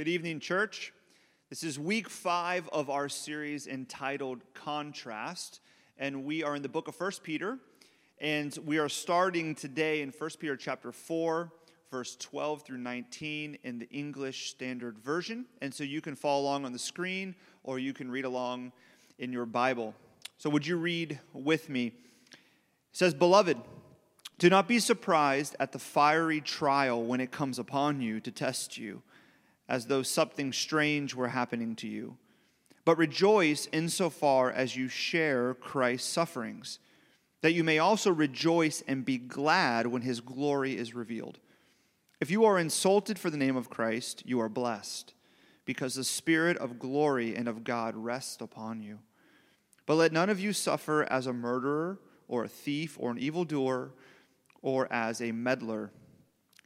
Good evening, church. This is week five of our series entitled Contrast, and we are in the book of First Peter, and we are starting today in First Peter chapter 4, verse 12 through 19 in the English Standard Version. And so you can follow along on the screen or you can read along in your Bible. So, would you read with me? It says, Beloved, do not be surprised at the fiery trial when it comes upon you to test you as though something strange were happening to you. But rejoice insofar as you share Christ's sufferings, that you may also rejoice and be glad when his glory is revealed. If you are insulted for the name of Christ, you are blessed, because the Spirit of glory and of God rests upon you. But let none of you suffer as a murderer, or a thief, or an evildoer, or as a meddler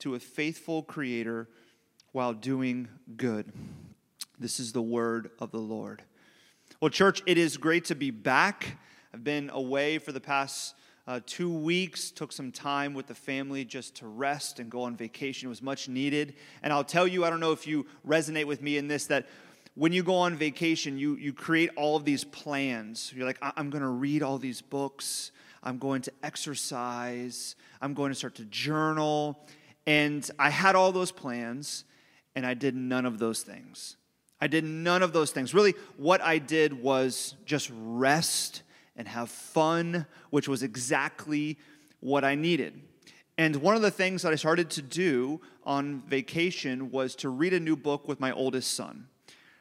to a faithful Creator while doing good. This is the word of the Lord. Well, church, it is great to be back. I've been away for the past uh, two weeks, took some time with the family just to rest and go on vacation. It was much needed. And I'll tell you, I don't know if you resonate with me in this, that when you go on vacation, you, you create all of these plans. You're like, I'm going to read all these books. I'm going to exercise. I'm going to start to journal. And I had all those plans, and I did none of those things. I did none of those things. Really, what I did was just rest and have fun, which was exactly what I needed. And one of the things that I started to do on vacation was to read a new book with my oldest son.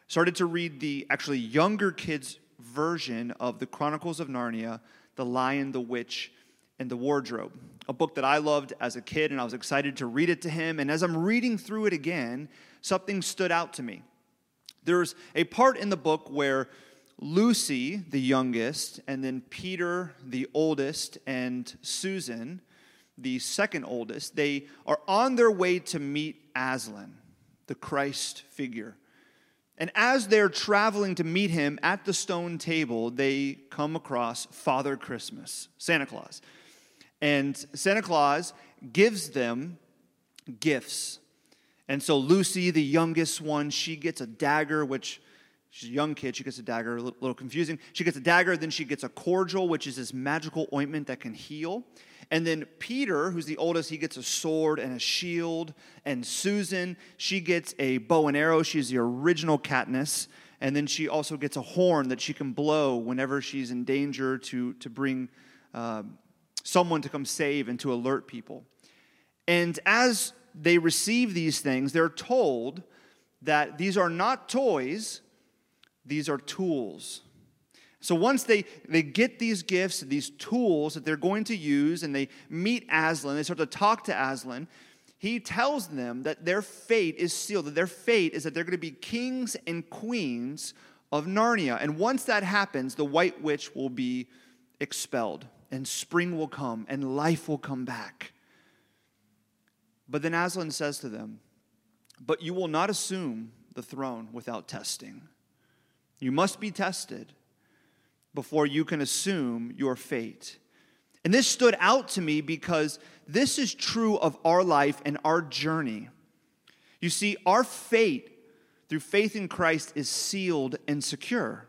Started to read the actually younger kids' version of the Chronicles of Narnia, The Lion, the Witch, and the Wardrobe, a book that I loved as a kid, and I was excited to read it to him. And as I'm reading through it again, something stood out to me. There's a part in the book where Lucy, the youngest, and then Peter, the oldest, and Susan, the second oldest, they are on their way to meet Aslan, the Christ figure. And as they're traveling to meet him at the stone table, they come across Father Christmas, Santa Claus. And Santa Claus gives them gifts. And so Lucy, the youngest one, she gets a dagger, which she's a young kid. She gets a dagger, a little confusing. She gets a dagger, then she gets a cordial, which is this magical ointment that can heal. And then Peter, who's the oldest, he gets a sword and a shield. And Susan, she gets a bow and arrow. She's the original Katniss. And then she also gets a horn that she can blow whenever she's in danger to, to bring uh, someone to come save and to alert people. And as they receive these things, they're told that these are not toys, these are tools. So once they, they get these gifts, these tools that they're going to use, and they meet Aslan, they start to talk to Aslan, he tells them that their fate is sealed, that their fate is that they're going to be kings and queens of Narnia. And once that happens, the White Witch will be expelled and spring will come and life will come back. But then Aslan says to them, But you will not assume the throne without testing. You must be tested before you can assume your fate. And this stood out to me because this is true of our life and our journey. You see, our fate through faith in Christ is sealed and secure.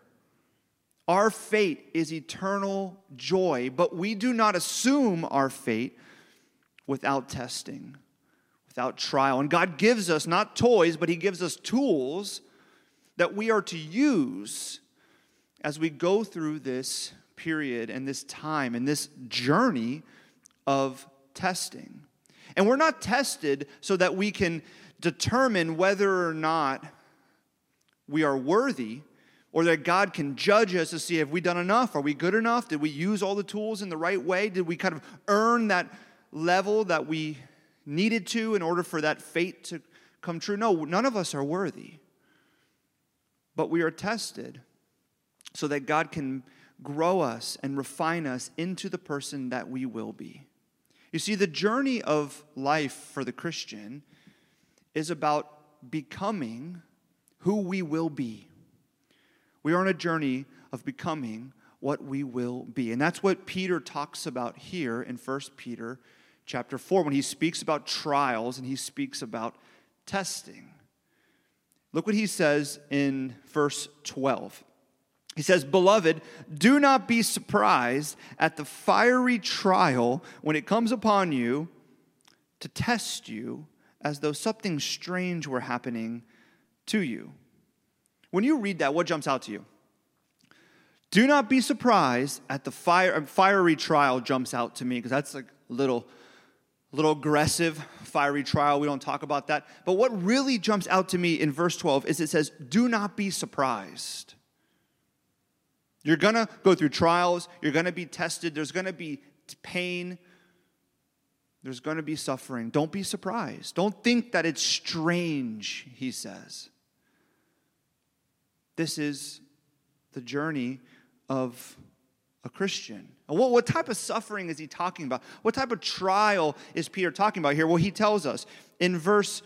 Our fate is eternal joy, but we do not assume our fate without testing, without trial. And God gives us not toys, but He gives us tools that we are to use as we go through this period and this time and this journey of testing. And we're not tested so that we can determine whether or not we are worthy or that God can judge us to see have we done enough? Are we good enough? Did we use all the tools in the right way? Did we kind of earn that level that we needed to in order for that fate to come true? No, none of us are worthy. but we are tested so that God can grow us and refine us into the person that we will be. You see, the journey of life for the Christian is about becoming who we will be. We are on a journey of becoming what we will be. And that's what Peter talks about here in 1 Peter chapter 4 when he speaks about trials and he speaks about testing. Look what he says in verse 12. He says, Beloved, do not be surprised at the fiery trial when it comes upon you to test you as though something strange were happening to you. When you read that, what jumps out to you? Do not be surprised at the fire, fiery trial jumps out to me because that's like a little, little aggressive fiery trial. We don't talk about that. But what really jumps out to me in verse 12 is it says, Do not be surprised. You're gonna go through trials, you're gonna be tested, there's gonna be pain, there's gonna be suffering. Don't be surprised. Don't think that it's strange, he says. This is the journey of a Christian. What, what type of suffering is he talking about? What type of trial is Peter talking about here? Well, he tells us in verse,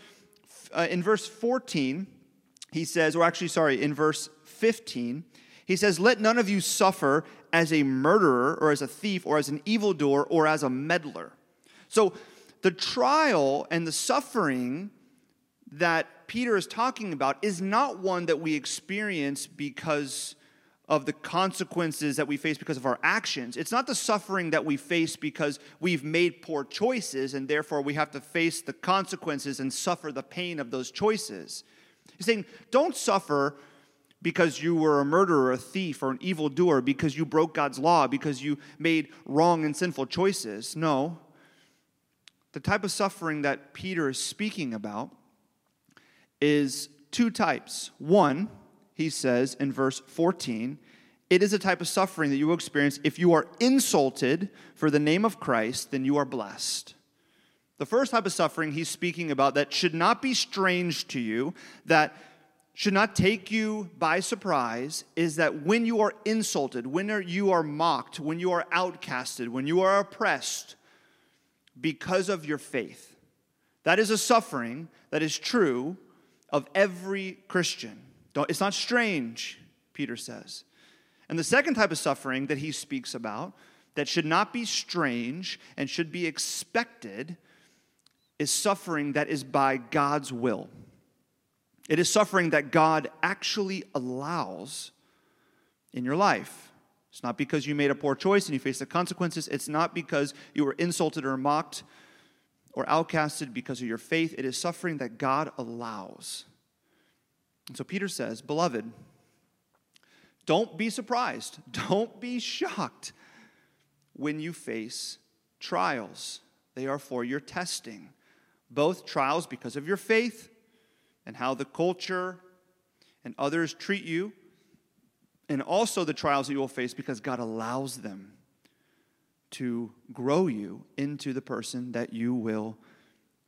uh, in verse 14, he says, or actually, sorry, in verse 15, he says, Let none of you suffer as a murderer or as a thief or as an evildoer or as a meddler. So the trial and the suffering that Peter is talking about is not one that we experience because of the consequences that we face because of our actions. It's not the suffering that we face because we've made poor choices and therefore we have to face the consequences and suffer the pain of those choices. He's saying, don't suffer because you were a murderer, a thief, or an evildoer, because you broke God's law, because you made wrong and sinful choices. No. The type of suffering that Peter is speaking about is two types. One, he says in verse 14, it is a type of suffering that you will experience if you are insulted for the name of Christ, then you are blessed. The first type of suffering he's speaking about that should not be strange to you, that should not take you by surprise, is that when you are insulted, when you are mocked, when you are outcasted, when you are oppressed because of your faith, that is a suffering that is true of every Christian. Don't, it's not strange, Peter says. And the second type of suffering that he speaks about, that should not be strange and should be expected, is suffering that is by God's will. It is suffering that God actually allows in your life. It's not because you made a poor choice and you face the consequences. It's not because you were insulted or mocked or outcasted because of your faith. It is suffering that God allows. And so Peter says, Beloved, don't be surprised, don't be shocked when you face trials. They are for your testing, both trials because of your faith and how the culture and others treat you, and also the trials that you will face because God allows them to grow you into the person that you will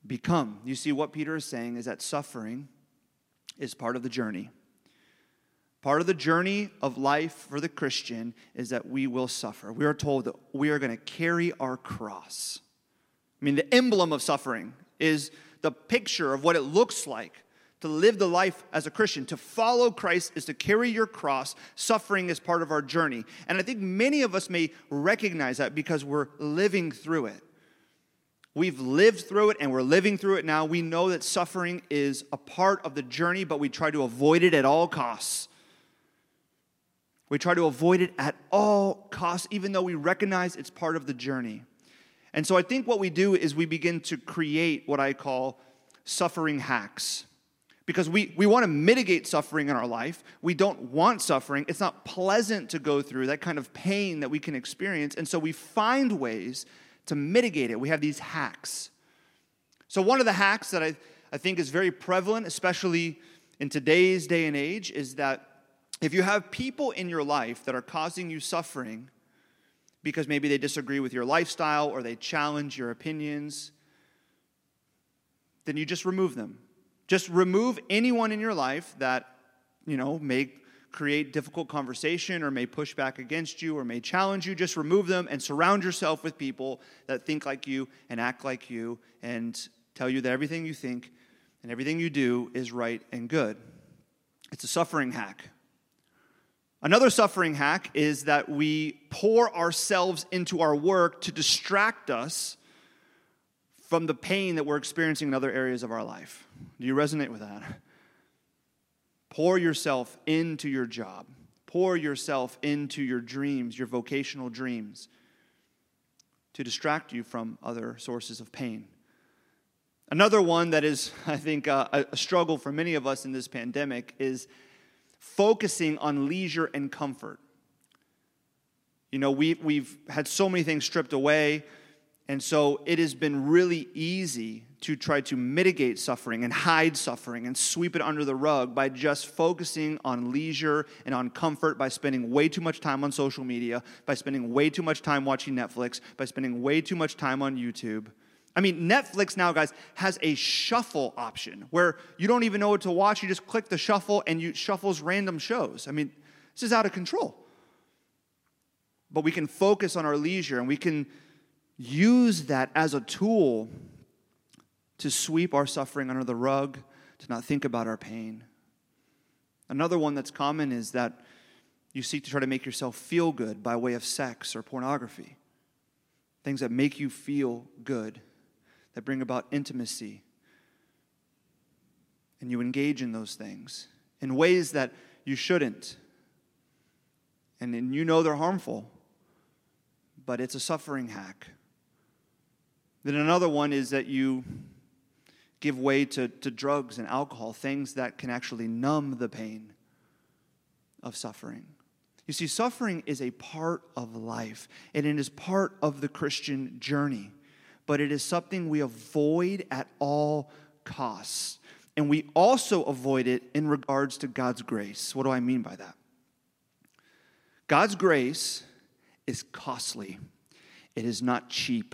become. You see, what Peter is saying is that suffering is part of the journey. Part of the journey of life for the Christian is that we will suffer. We are told that we are going to carry our cross. I mean, the emblem of suffering is the picture of what it looks like to live the life as a Christian. To follow Christ is to carry your cross. Suffering is part of our journey. And I think many of us may recognize that because we're living through it. We've lived through it and we're living through it now. We know that suffering is a part of the journey, but we try to avoid it at all costs. We try to avoid it at all costs, even though we recognize it's part of the journey. And so I think what we do is we begin to create what I call suffering hacks. Because we, we want to mitigate suffering in our life. We don't want suffering. It's not pleasant to go through that kind of pain that we can experience. And so we find ways to mitigate it. We have these hacks. So, one of the hacks that I, I think is very prevalent, especially in today's day and age, is that if you have people in your life that are causing you suffering because maybe they disagree with your lifestyle or they challenge your opinions, then you just remove them. Just remove anyone in your life that, you know, may create difficult conversation or may push back against you or may challenge you, just remove them and surround yourself with people that think like you and act like you and tell you that everything you think and everything you do is right and good. It's a suffering hack. Another suffering hack is that we pour ourselves into our work to distract us from the pain that we're experiencing in other areas of our life. Do you resonate with that? Pour yourself into your job. Pour yourself into your dreams, your vocational dreams, to distract you from other sources of pain. Another one that is, I think, uh, a struggle for many of us in this pandemic is focusing on leisure and comfort. You know, we, we've had so many things stripped away, and so it has been really easy to try to mitigate suffering and hide suffering and sweep it under the rug by just focusing on leisure and on comfort by spending way too much time on social media, by spending way too much time watching Netflix, by spending way too much time on YouTube. I mean, Netflix now, guys, has a shuffle option where you don't even know what to watch. You just click the shuffle and you shuffles random shows. I mean, this is out of control. But we can focus on our leisure and we can use that as a tool to sweep our suffering under the rug, to not think about our pain. Another one that's common is that you seek to try to make yourself feel good by way of sex or pornography. Things that make you feel good, that bring about intimacy. And you engage in those things in ways that you shouldn't. And you know they're harmful, but it's a suffering hack. Then another one is that you give way to, to drugs and alcohol, things that can actually numb the pain of suffering. You see, suffering is a part of life, and it is part of the Christian journey, but it is something we avoid at all costs. And we also avoid it in regards to God's grace. What do I mean by that? God's grace is costly, it is not cheap.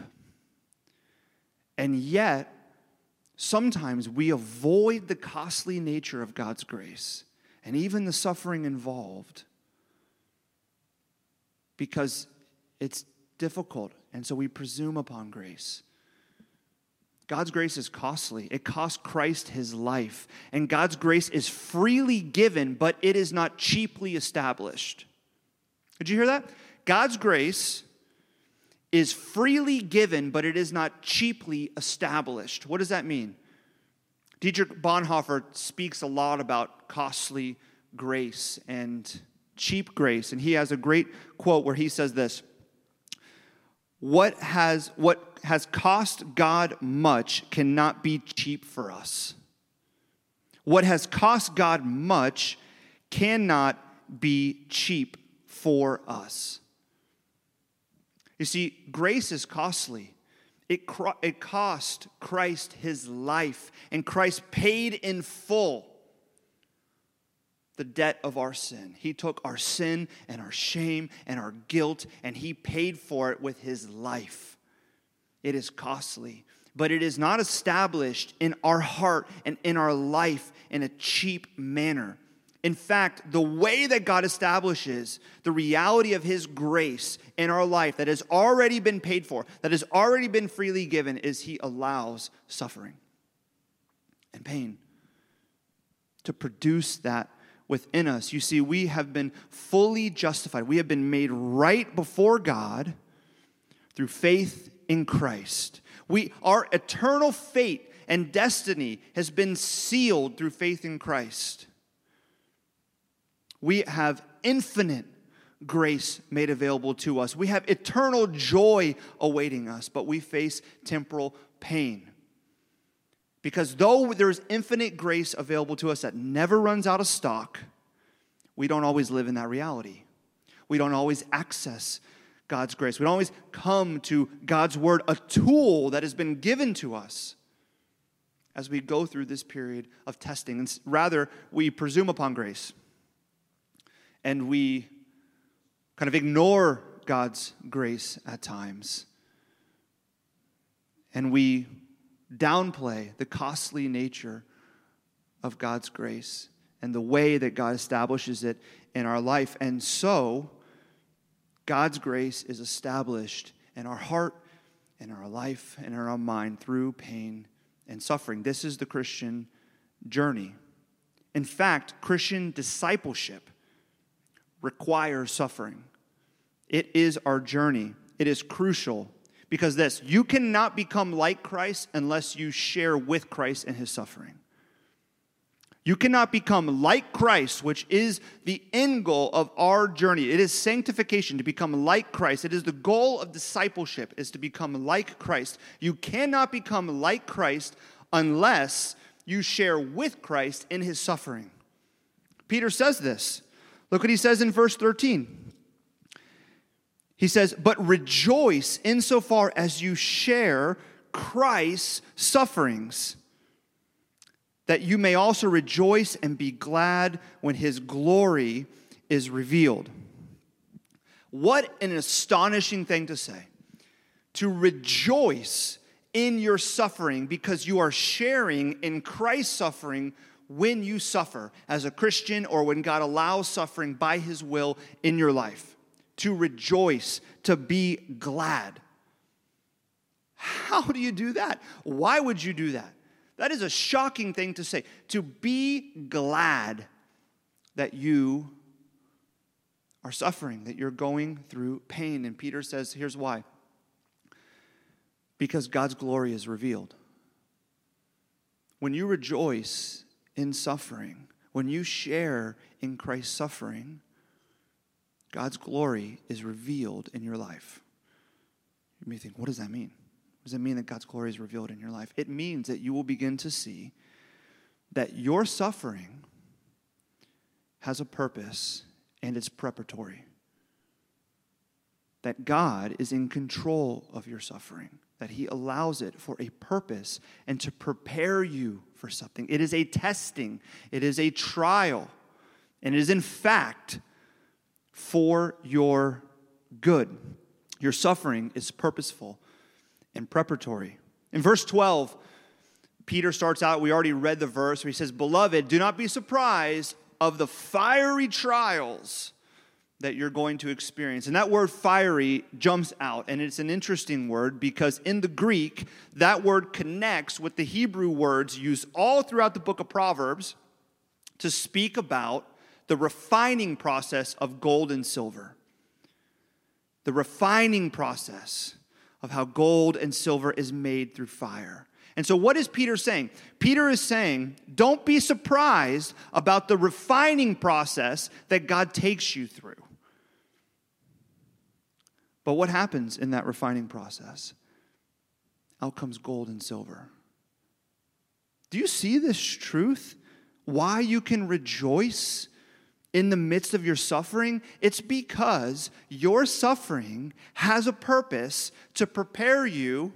And yet, sometimes we avoid the costly nature of God's grace and even the suffering involved because it's difficult, and so we presume upon grace. God's grace is costly. It cost Christ his life. And God's grace is freely given, but it is not cheaply established. Did you hear that? God's grace is freely given, but it is not cheaply established. What does that mean? Dietrich Bonhoeffer speaks a lot about costly grace and cheap grace, and he has a great quote where he says this What has, what has cost God much cannot be cheap for us. What has cost God much cannot be cheap for us. You see, grace is costly. It, it cost Christ his life, and Christ paid in full the debt of our sin. He took our sin and our shame and our guilt, and he paid for it with his life. It is costly, but it is not established in our heart and in our life in a cheap manner. In fact, the way that God establishes the reality of His grace in our life that has already been paid for, that has already been freely given, is He allows suffering and pain to produce that within us. You see, we have been fully justified, we have been made right before God through faith in Christ. We, our eternal fate and destiny has been sealed through faith in Christ. We have infinite grace made available to us. We have eternal joy awaiting us, but we face temporal pain. Because though there's infinite grace available to us that never runs out of stock, we don't always live in that reality. We don't always access God's grace. We don't always come to God's word, a tool that has been given to us as we go through this period of testing. And rather, we presume upon grace and we kind of ignore God's grace at times. And we downplay the costly nature of God's grace and the way that God establishes it in our life. And so, God's grace is established in our heart, in our life, and in our mind through pain and suffering. This is the Christian journey. In fact, Christian discipleship requires suffering. It is our journey. It is crucial because this, you cannot become like Christ unless you share with Christ in his suffering. You cannot become like Christ, which is the end goal of our journey. It is sanctification to become like Christ. It is the goal of discipleship is to become like Christ. You cannot become like Christ unless you share with Christ in his suffering. Peter says this. Look what he says in verse 13. He says, But rejoice insofar as you share Christ's sufferings, that you may also rejoice and be glad when his glory is revealed. What an astonishing thing to say. To rejoice in your suffering because you are sharing in Christ's suffering when you suffer as a Christian or when God allows suffering by His will in your life. To rejoice, to be glad. How do you do that? Why would you do that? That is a shocking thing to say. To be glad that you are suffering, that you're going through pain. And Peter says, here's why because God's glory is revealed. When you rejoice in suffering, when you share in Christ's suffering, God's glory is revealed in your life. You may think, what does that mean? Does it mean that God's glory is revealed in your life? It means that you will begin to see that your suffering has a purpose and it's preparatory. That God is in control of your suffering that He allows it for a purpose and to prepare you for something. It is a testing, it is a trial, and it is in fact for your good. Your suffering is purposeful and preparatory. In verse 12, Peter starts out, we already read the verse where he says, Beloved, do not be surprised of the fiery trials that you're going to experience. And that word fiery jumps out, and it's an interesting word because in the Greek, that word connects with the Hebrew words used all throughout the book of Proverbs to speak about the refining process of gold and silver. The refining process of how gold and silver is made through fire. And so, what is Peter saying? Peter is saying, don't be surprised about the refining process that God takes you through. But what happens in that refining process? Out comes gold and silver. Do you see this truth? Why you can rejoice in the midst of your suffering? It's because your suffering has a purpose to prepare you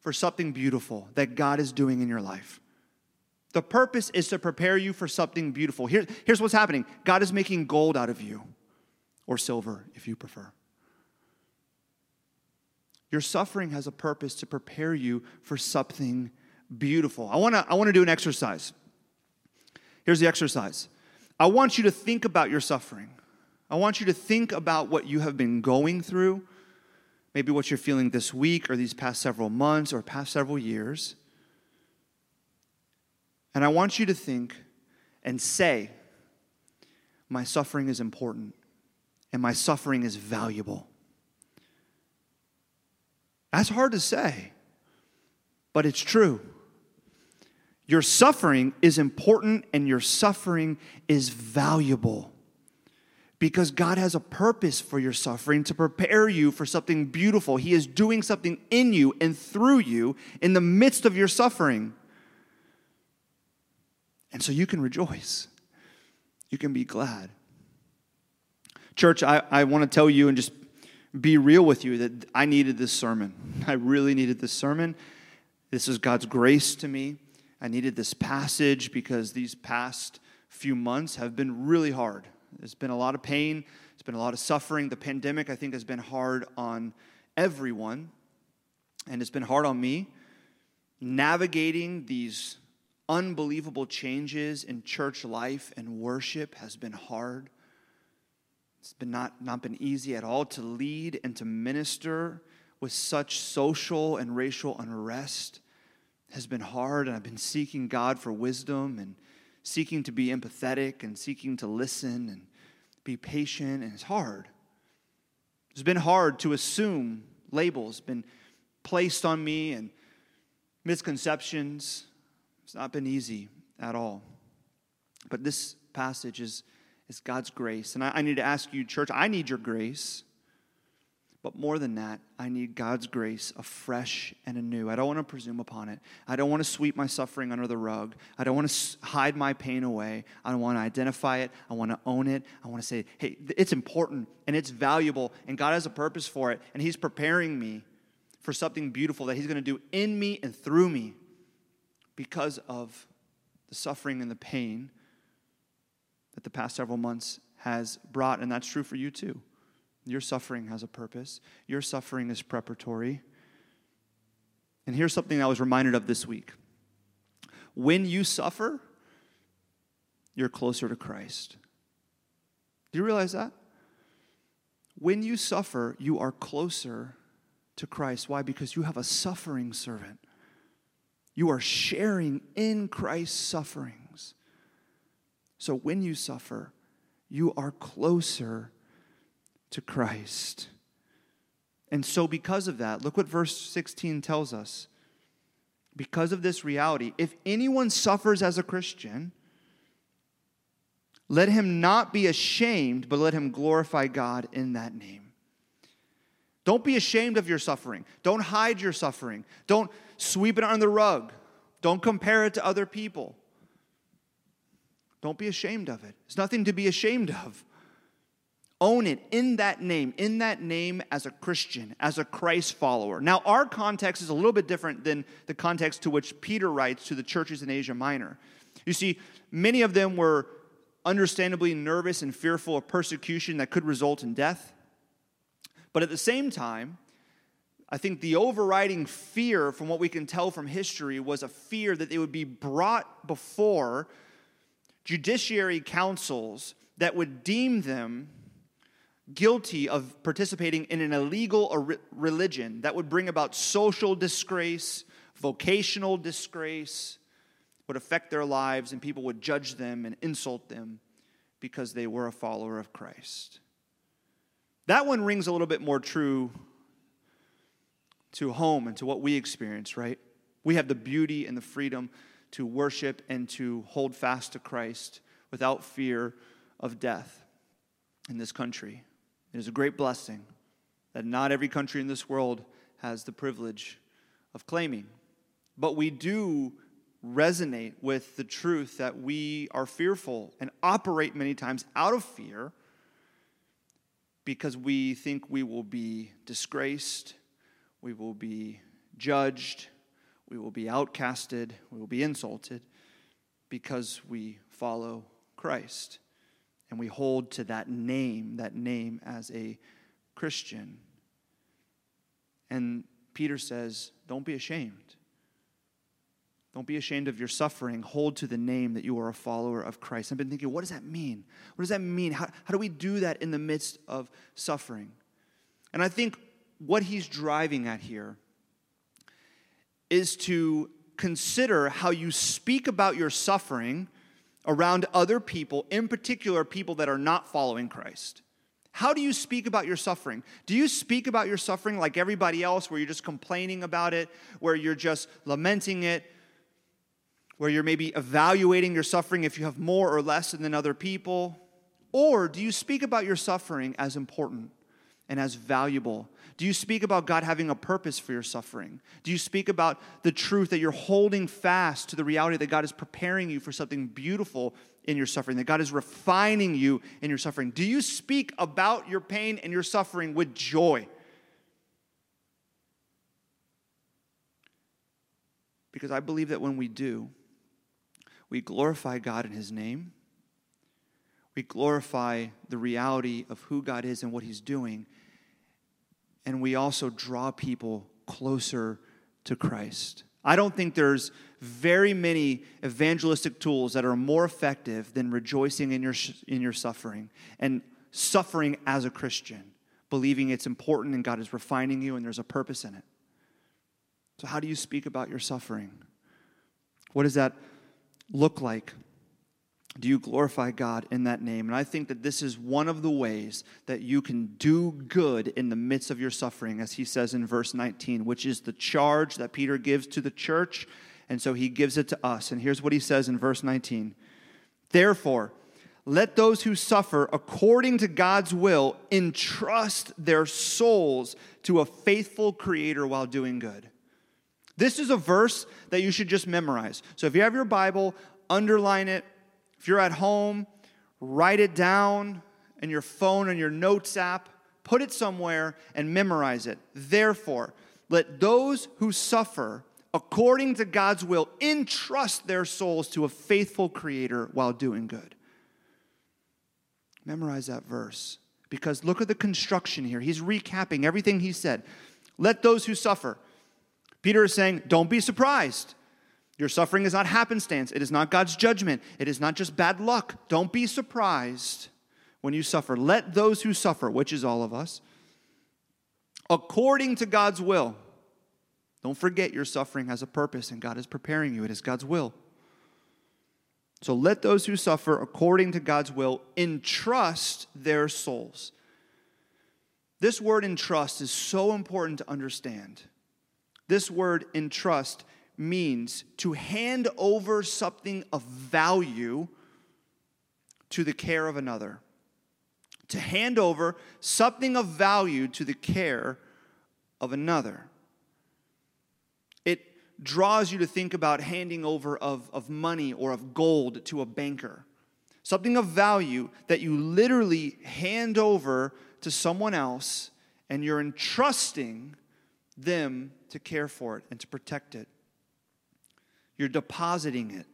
for something beautiful that God is doing in your life. The purpose is to prepare you for something beautiful. Here, here's what's happening God is making gold out of you, or silver, if you prefer. Your suffering has a purpose to prepare you for something beautiful. I wanna, I wanna do an exercise. Here's the exercise I want you to think about your suffering. I want you to think about what you have been going through, maybe what you're feeling this week or these past several months or past several years. And I want you to think and say, My suffering is important and my suffering is valuable. That's hard to say, but it's true. Your suffering is important and your suffering is valuable because God has a purpose for your suffering to prepare you for something beautiful. He is doing something in you and through you in the midst of your suffering. And so you can rejoice, you can be glad. Church, I, I want to tell you and just be real with you that I needed this sermon. I really needed this sermon. This is God's grace to me. I needed this passage because these past few months have been really hard. There's been a lot of pain, there's been a lot of suffering. The pandemic, I think, has been hard on everyone, and it's been hard on me navigating these unbelievable changes in church life and worship has been hard. It's been not, not been easy at all to lead and to minister with such social and racial unrest has been hard, and I've been seeking God for wisdom and seeking to be empathetic and seeking to listen and be patient, and it's hard. It's been hard to assume labels, been placed on me, and misconceptions. It's not been easy at all. But this passage is, is God's grace. And I, I need to ask you, church, I need your grace. But more than that, I need God's grace afresh and anew. I don't want to presume upon it. I don't want to sweep my suffering under the rug. I don't want to hide my pain away. I don't want to identify it. I want to own it. I want to say, hey, it's important and it's valuable, and God has a purpose for it, and He's preparing me for something beautiful that He's going to do in me and through me because of the suffering and the pain that the past several months has brought. And that's true for you too. Your suffering has a purpose, your suffering is preparatory. And here's something I was reminded of this week when you suffer, you're closer to Christ. Do you realize that? When you suffer, you are closer to Christ. Why? Because you have a suffering servant. You are sharing in Christ's sufferings. So when you suffer, you are closer to Christ. And so, because of that, look what verse 16 tells us. Because of this reality, if anyone suffers as a Christian, let him not be ashamed, but let him glorify God in that name. Don't be ashamed of your suffering. Don't hide your suffering. Don't sweep it under the rug. Don't compare it to other people. Don't be ashamed of it. There's nothing to be ashamed of. Own it in that name, in that name as a Christian, as a Christ follower. Now, our context is a little bit different than the context to which Peter writes to the churches in Asia Minor. You see, many of them were understandably nervous and fearful of persecution that could result in death. But at the same time, I think the overriding fear, from what we can tell from history, was a fear that they would be brought before judiciary councils that would deem them guilty of participating in an illegal religion that would bring about social disgrace, vocational disgrace, would affect their lives, and people would judge them and insult them because they were a follower of Christ. That one rings a little bit more true to home and to what we experience, right? We have the beauty and the freedom to worship and to hold fast to Christ without fear of death in this country. It is a great blessing that not every country in this world has the privilege of claiming. But we do resonate with the truth that we are fearful and operate many times out of fear because we think we will be disgraced, we will be judged, we will be outcasted, we will be insulted because we follow Christ and we hold to that name, that name as a Christian. And Peter says, Don't be ashamed. Don't be ashamed of your suffering. Hold to the name that you are a follower of Christ. I've been thinking, what does that mean? What does that mean? How, how do we do that in the midst of suffering? And I think what he's driving at here is to consider how you speak about your suffering around other people, in particular, people that are not following Christ? How do you speak about your suffering? Do you speak about your suffering like everybody else, where you're just complaining about it, where you're just lamenting it, where you're maybe evaluating your suffering if you have more or less than other people? Or do you speak about your suffering as important and as valuable do you speak about God having a purpose for your suffering? Do you speak about the truth that you're holding fast to the reality that God is preparing you for something beautiful in your suffering, that God is refining you in your suffering? Do you speak about your pain and your suffering with joy? Because I believe that when we do, we glorify God in His name. We glorify the reality of who God is and what He's doing and we also draw people closer to Christ. I don't think there's very many evangelistic tools that are more effective than rejoicing in your, in your suffering and suffering as a Christian, believing it's important and God is refining you and there's a purpose in it. So, how do you speak about your suffering? What does that look like? Do you glorify God in that name? And I think that this is one of the ways that you can do good in the midst of your suffering, as he says in verse 19, which is the charge that Peter gives to the church. And so he gives it to us. And here's what he says in verse 19 Therefore, let those who suffer according to God's will entrust their souls to a faithful Creator while doing good. This is a verse that you should just memorize. So if you have your Bible, underline it. If you're at home, write it down in your phone and your notes app, put it somewhere and memorize it. Therefore, let those who suffer according to God's will entrust their souls to a faithful Creator while doing good. Memorize that verse because look at the construction here. He's recapping everything he said. Let those who suffer. Peter is saying, don't be surprised. Your suffering is not happenstance. It is not God's judgment. It is not just bad luck. Don't be surprised when you suffer. Let those who suffer, which is all of us, according to God's will. Don't forget your suffering has a purpose and God is preparing you. It is God's will. So let those who suffer according to God's will entrust their souls. This word entrust is so important to understand. This word entrust means to hand over something of value to the care of another. To hand over something of value to the care of another. It draws you to think about handing over of, of money or of gold to a banker. Something of value that you literally hand over to someone else and you're entrusting them to care for it and to protect it. You're depositing it.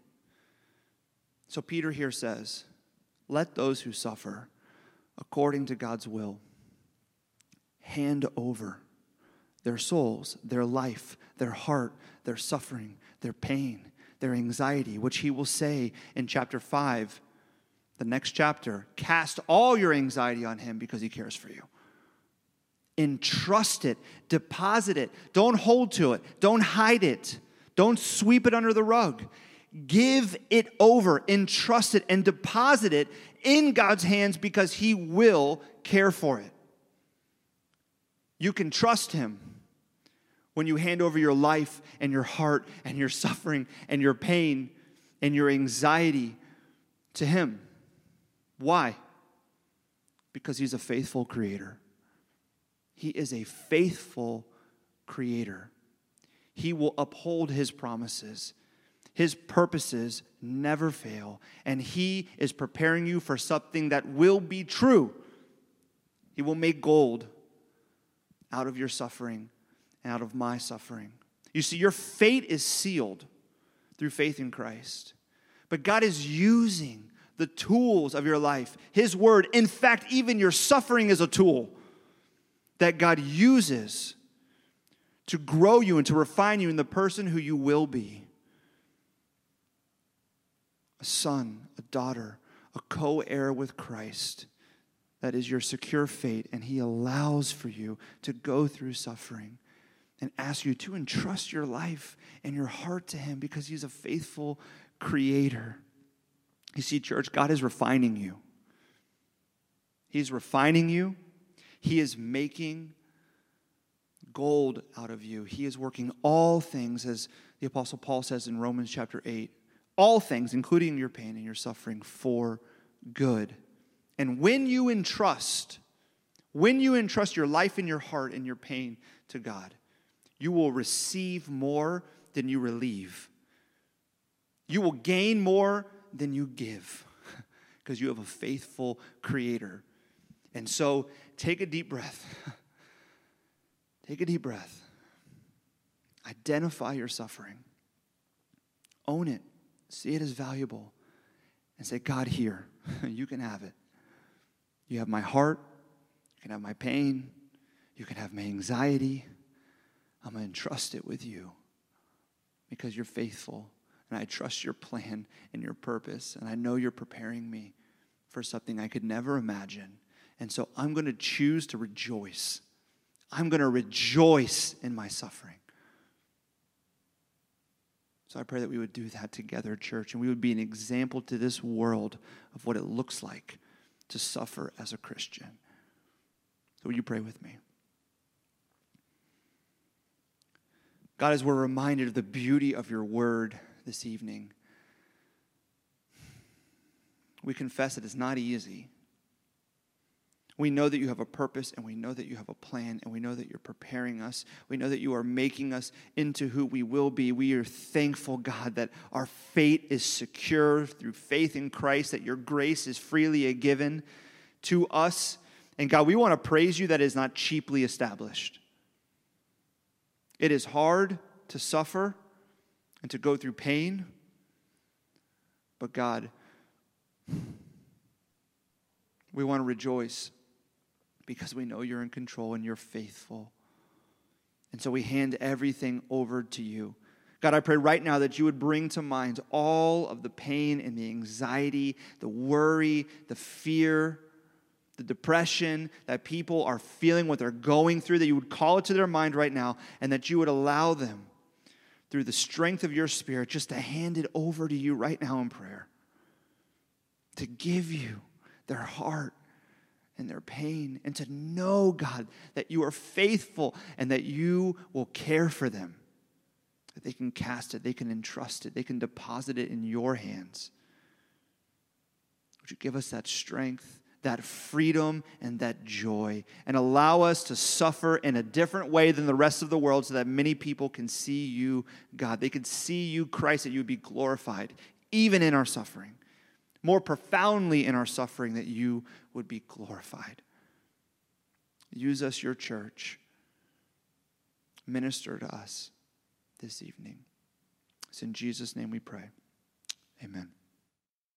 So Peter here says, Let those who suffer according to God's will hand over their souls, their life, their heart, their suffering, their pain, their anxiety, which he will say in chapter 5, the next chapter cast all your anxiety on him because he cares for you. Entrust it, deposit it, don't hold to it, don't hide it. Don't sweep it under the rug. Give it over, entrust it, and deposit it in God's hands because He will care for it. You can trust Him when you hand over your life and your heart and your suffering and your pain and your anxiety to Him. Why? Because He's a faithful Creator. He is a faithful Creator. He will uphold his promises. His purposes never fail, and he is preparing you for something that will be true. He will make gold out of your suffering and out of my suffering. You see, your fate is sealed through faith in Christ. But God is using the tools of your life, His word. In fact, even your suffering is a tool that God uses to grow you and to refine you in the person who you will be a son, a daughter, a co heir with Christ. That is your secure fate, and He allows for you to go through suffering and ask you to entrust your life and your heart to Him because He's a faithful Creator. You see, church, God is refining you. He's refining you. He is making gold out of you. He is working all things, as the Apostle Paul says in Romans chapter 8, all things, including your pain and your suffering, for good. And when you entrust, when you entrust your life and your heart and your pain to God, you will receive more than you relieve. You will gain more than you give because you have a faithful creator. And so take a deep breath. Take a deep breath. Identify your suffering. Own it. See it as valuable. And say, God, here, you can have it. You have my heart. You can have my pain. You can have my anxiety. I'm going to entrust it with you because you're faithful. And I trust your plan and your purpose. And I know you're preparing me for something I could never imagine. And so I'm going to choose to rejoice. I'm going to rejoice in my suffering. So I pray that we would do that together, church, and we would be an example to this world of what it looks like to suffer as a Christian. So will you pray with me? God, as we're reminded of the beauty of your word this evening, we confess that it's not easy. We know that you have a purpose and we know that you have a plan and we know that you're preparing us. We know that you are making us into who we will be. We are thankful, God, that our fate is secure through faith in Christ, that your grace is freely given to us. And God, we want to praise you that is not cheaply established. It is hard to suffer and to go through pain, but God, we want to rejoice because we know you're in control and you're faithful. And so we hand everything over to you. God, I pray right now that you would bring to mind all of the pain and the anxiety, the worry, the fear, the depression that people are feeling, what they're going through, that you would call it to their mind right now, and that you would allow them, through the strength of your spirit, just to hand it over to you right now in prayer, to give you their heart and their pain, and to know, God, that you are faithful and that you will care for them. That they can cast it, they can entrust it, they can deposit it in your hands. Would you give us that strength, that freedom, and that joy, and allow us to suffer in a different way than the rest of the world so that many people can see you, God. They can see you, Christ, that you would be glorified, even in our suffering more profoundly in our suffering, that you would be glorified. Use us, your church. Minister to us this evening. It's in Jesus' name we pray. Amen.